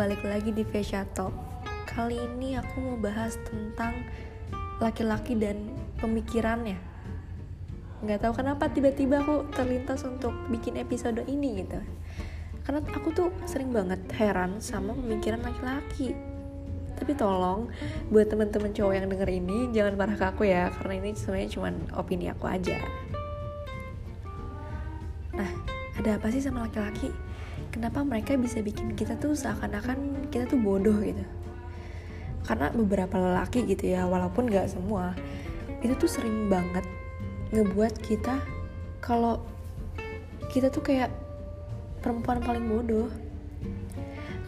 balik lagi di Vesha Talk. Kali ini aku mau bahas tentang laki-laki dan pemikirannya. Gak tahu kenapa tiba-tiba aku terlintas untuk bikin episode ini gitu. Karena aku tuh sering banget heran sama pemikiran laki-laki. Tapi tolong buat teman-teman cowok yang denger ini jangan marah ke aku ya karena ini sebenarnya cuma opini aku aja. Nah ada apa sih sama laki-laki kenapa mereka bisa bikin kita tuh seakan-akan kita tuh bodoh gitu. Karena beberapa lelaki gitu ya walaupun gak semua itu tuh sering banget ngebuat kita kalau kita tuh kayak perempuan paling bodoh.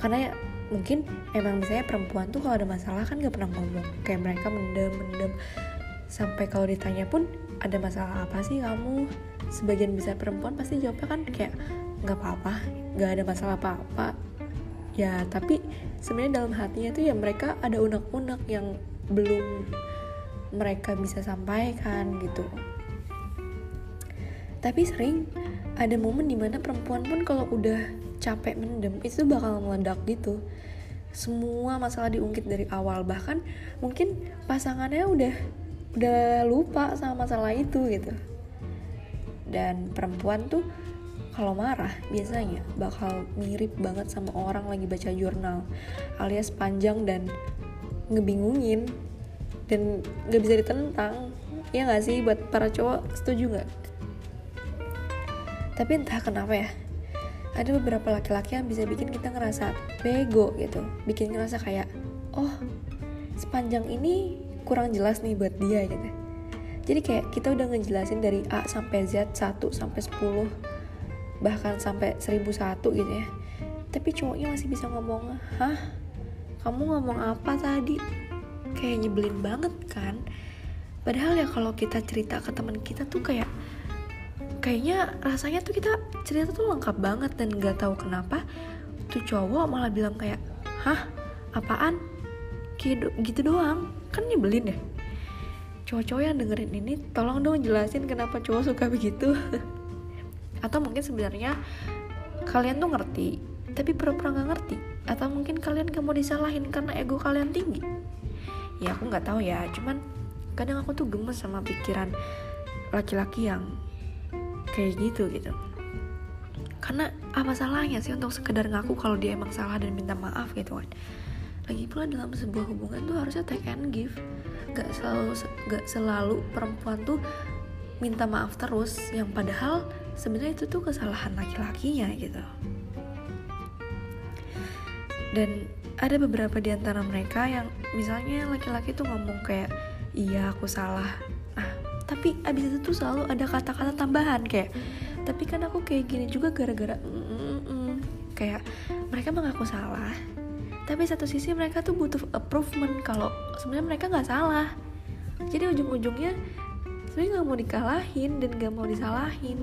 Karena ya mungkin emang misalnya perempuan tuh kalau ada masalah kan gak pernah ngomong. Kayak mereka mendem mendem sampai kalau ditanya pun ada masalah apa sih kamu? Sebagian besar perempuan pasti jawabnya kan kayak nggak apa-apa nggak ada masalah apa-apa. Ya tapi sebenarnya dalam hatinya tuh ya mereka ada unek-unek yang belum mereka bisa sampaikan gitu. Tapi sering ada momen di mana perempuan pun kalau udah capek mendem itu bakal meledak gitu. Semua masalah diungkit dari awal bahkan mungkin pasangannya udah udah lupa sama masalah itu gitu. Dan perempuan tuh kalau marah biasanya bakal mirip banget sama orang lagi baca jurnal alias panjang dan ngebingungin dan gak bisa ditentang. Ya gak sih? Buat para cowok setuju gak? tapi entah kenapa ya ada beberapa laki-laki yang bisa bikin kita ngerasa bego gitu. Bikin ngerasa kayak oh sepanjang ini kurang jelas nih buat dia gitu. Jadi kayak kita udah ngejelasin dari A sampai Z 1 sampai 10 bahkan sampai 1001 gitu ya. Tapi cowoknya masih bisa ngomong hah? Kamu ngomong apa tadi? Kayak nyebelin banget kan. Padahal ya kalau kita cerita ke teman kita tuh kayak kayaknya rasanya tuh kita cerita tuh lengkap banget dan gak tahu kenapa tuh cowok malah bilang kayak hah? Apaan? Kayak gitu doang. Kan nyebelin ya. Cowok-cowok yang dengerin ini tolong dong jelasin kenapa cowok suka begitu atau mungkin sebenarnya kalian tuh ngerti tapi pura-pura nggak ngerti. Atau mungkin kalian gak mau disalahin karena ego kalian tinggi. Ya aku nggak tahu ya. Cuman kadang aku tuh gemes sama pikiran laki-laki yang kayak gitu gitu. Karena apa salahnya sih untuk sekedar ngaku kalau dia emang salah dan minta maaf gitu kan. Lagi pula dalam sebuah hubungan tuh harusnya take and give. Gak selalu gak selalu perempuan tuh minta maaf terus. Yang padahal sebenarnya itu tuh kesalahan laki-lakinya gitu. Dan ada beberapa di antara mereka yang misalnya laki-laki tuh ngomong kayak iya aku salah. Tapi abis itu tuh selalu ada kata-kata tambahan kayak tapi kan aku kayak gini juga gara-gara mm, mm, mm. kayak mereka mengaku salah. Tapi satu sisi mereka tuh butuh improvement kalau sebenarnya mereka nggak salah. Jadi ujung-ujungnya sebenarnya nggak mau dikalahin dan nggak mau disalahin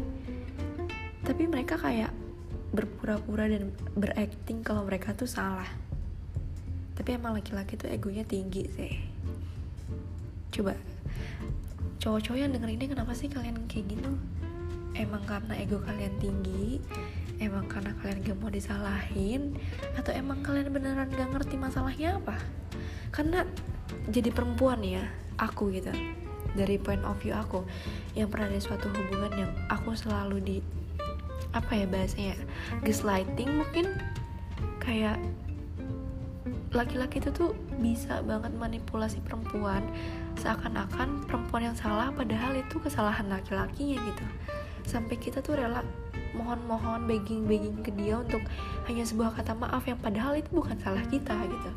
tapi mereka kayak berpura-pura dan berakting kalau mereka tuh salah. Tapi emang laki-laki tuh egonya tinggi sih. Coba cowok-cowok yang denger ini kenapa sih kalian kayak gitu? Emang karena ego kalian tinggi? Emang karena kalian gak mau disalahin? Atau emang kalian beneran gak ngerti masalahnya apa? Karena jadi perempuan ya aku gitu. Dari point of view aku yang pernah ada suatu hubungan yang aku selalu di apa ya bahasanya gaslighting mungkin kayak laki-laki itu tuh bisa banget manipulasi perempuan seakan-akan perempuan yang salah padahal itu kesalahan laki-lakinya gitu. Sampai kita tuh rela mohon-mohon begging-begging ke dia untuk hanya sebuah kata maaf yang padahal itu bukan salah kita gitu.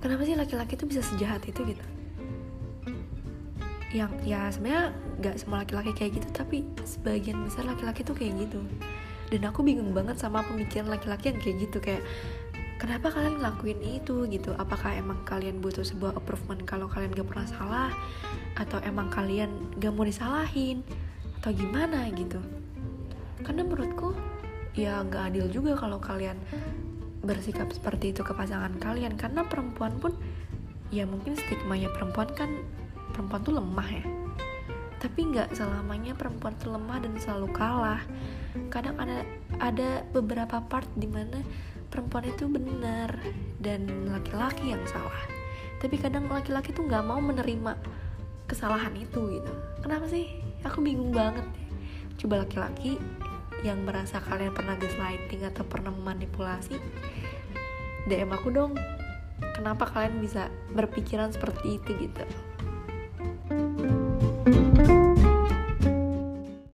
Kenapa sih laki-laki tuh bisa sejahat itu gitu yang ya sebenarnya nggak semua laki-laki kayak gitu tapi sebagian besar laki-laki tuh kayak gitu. Dan aku bingung banget sama pemikiran laki-laki yang kayak gitu kayak kenapa kalian ngelakuin itu? gitu. Apakah emang kalian butuh sebuah improvement kalau kalian gak pernah salah? Atau emang kalian gak mau disalahin? Atau gimana gitu? Karena menurutku ya gak adil juga kalau kalian bersikap seperti itu ke pasangan kalian. Karena perempuan pun ya mungkin stigmanya perempuan kan perempuan tuh lemah ya. Tapi nggak selamanya perempuan itu lemah dan selalu kalah. Kadang ada ada beberapa part di mana perempuan itu benar dan laki-laki yang salah. Tapi kadang laki-laki tuh nggak mau menerima kesalahan itu gitu. Kenapa sih? Aku bingung banget coba laki-laki yang merasa kalian pernah gaslighting atau pernah memanipulasi DM aku dong. Kenapa kalian bisa berpikiran seperti itu gitu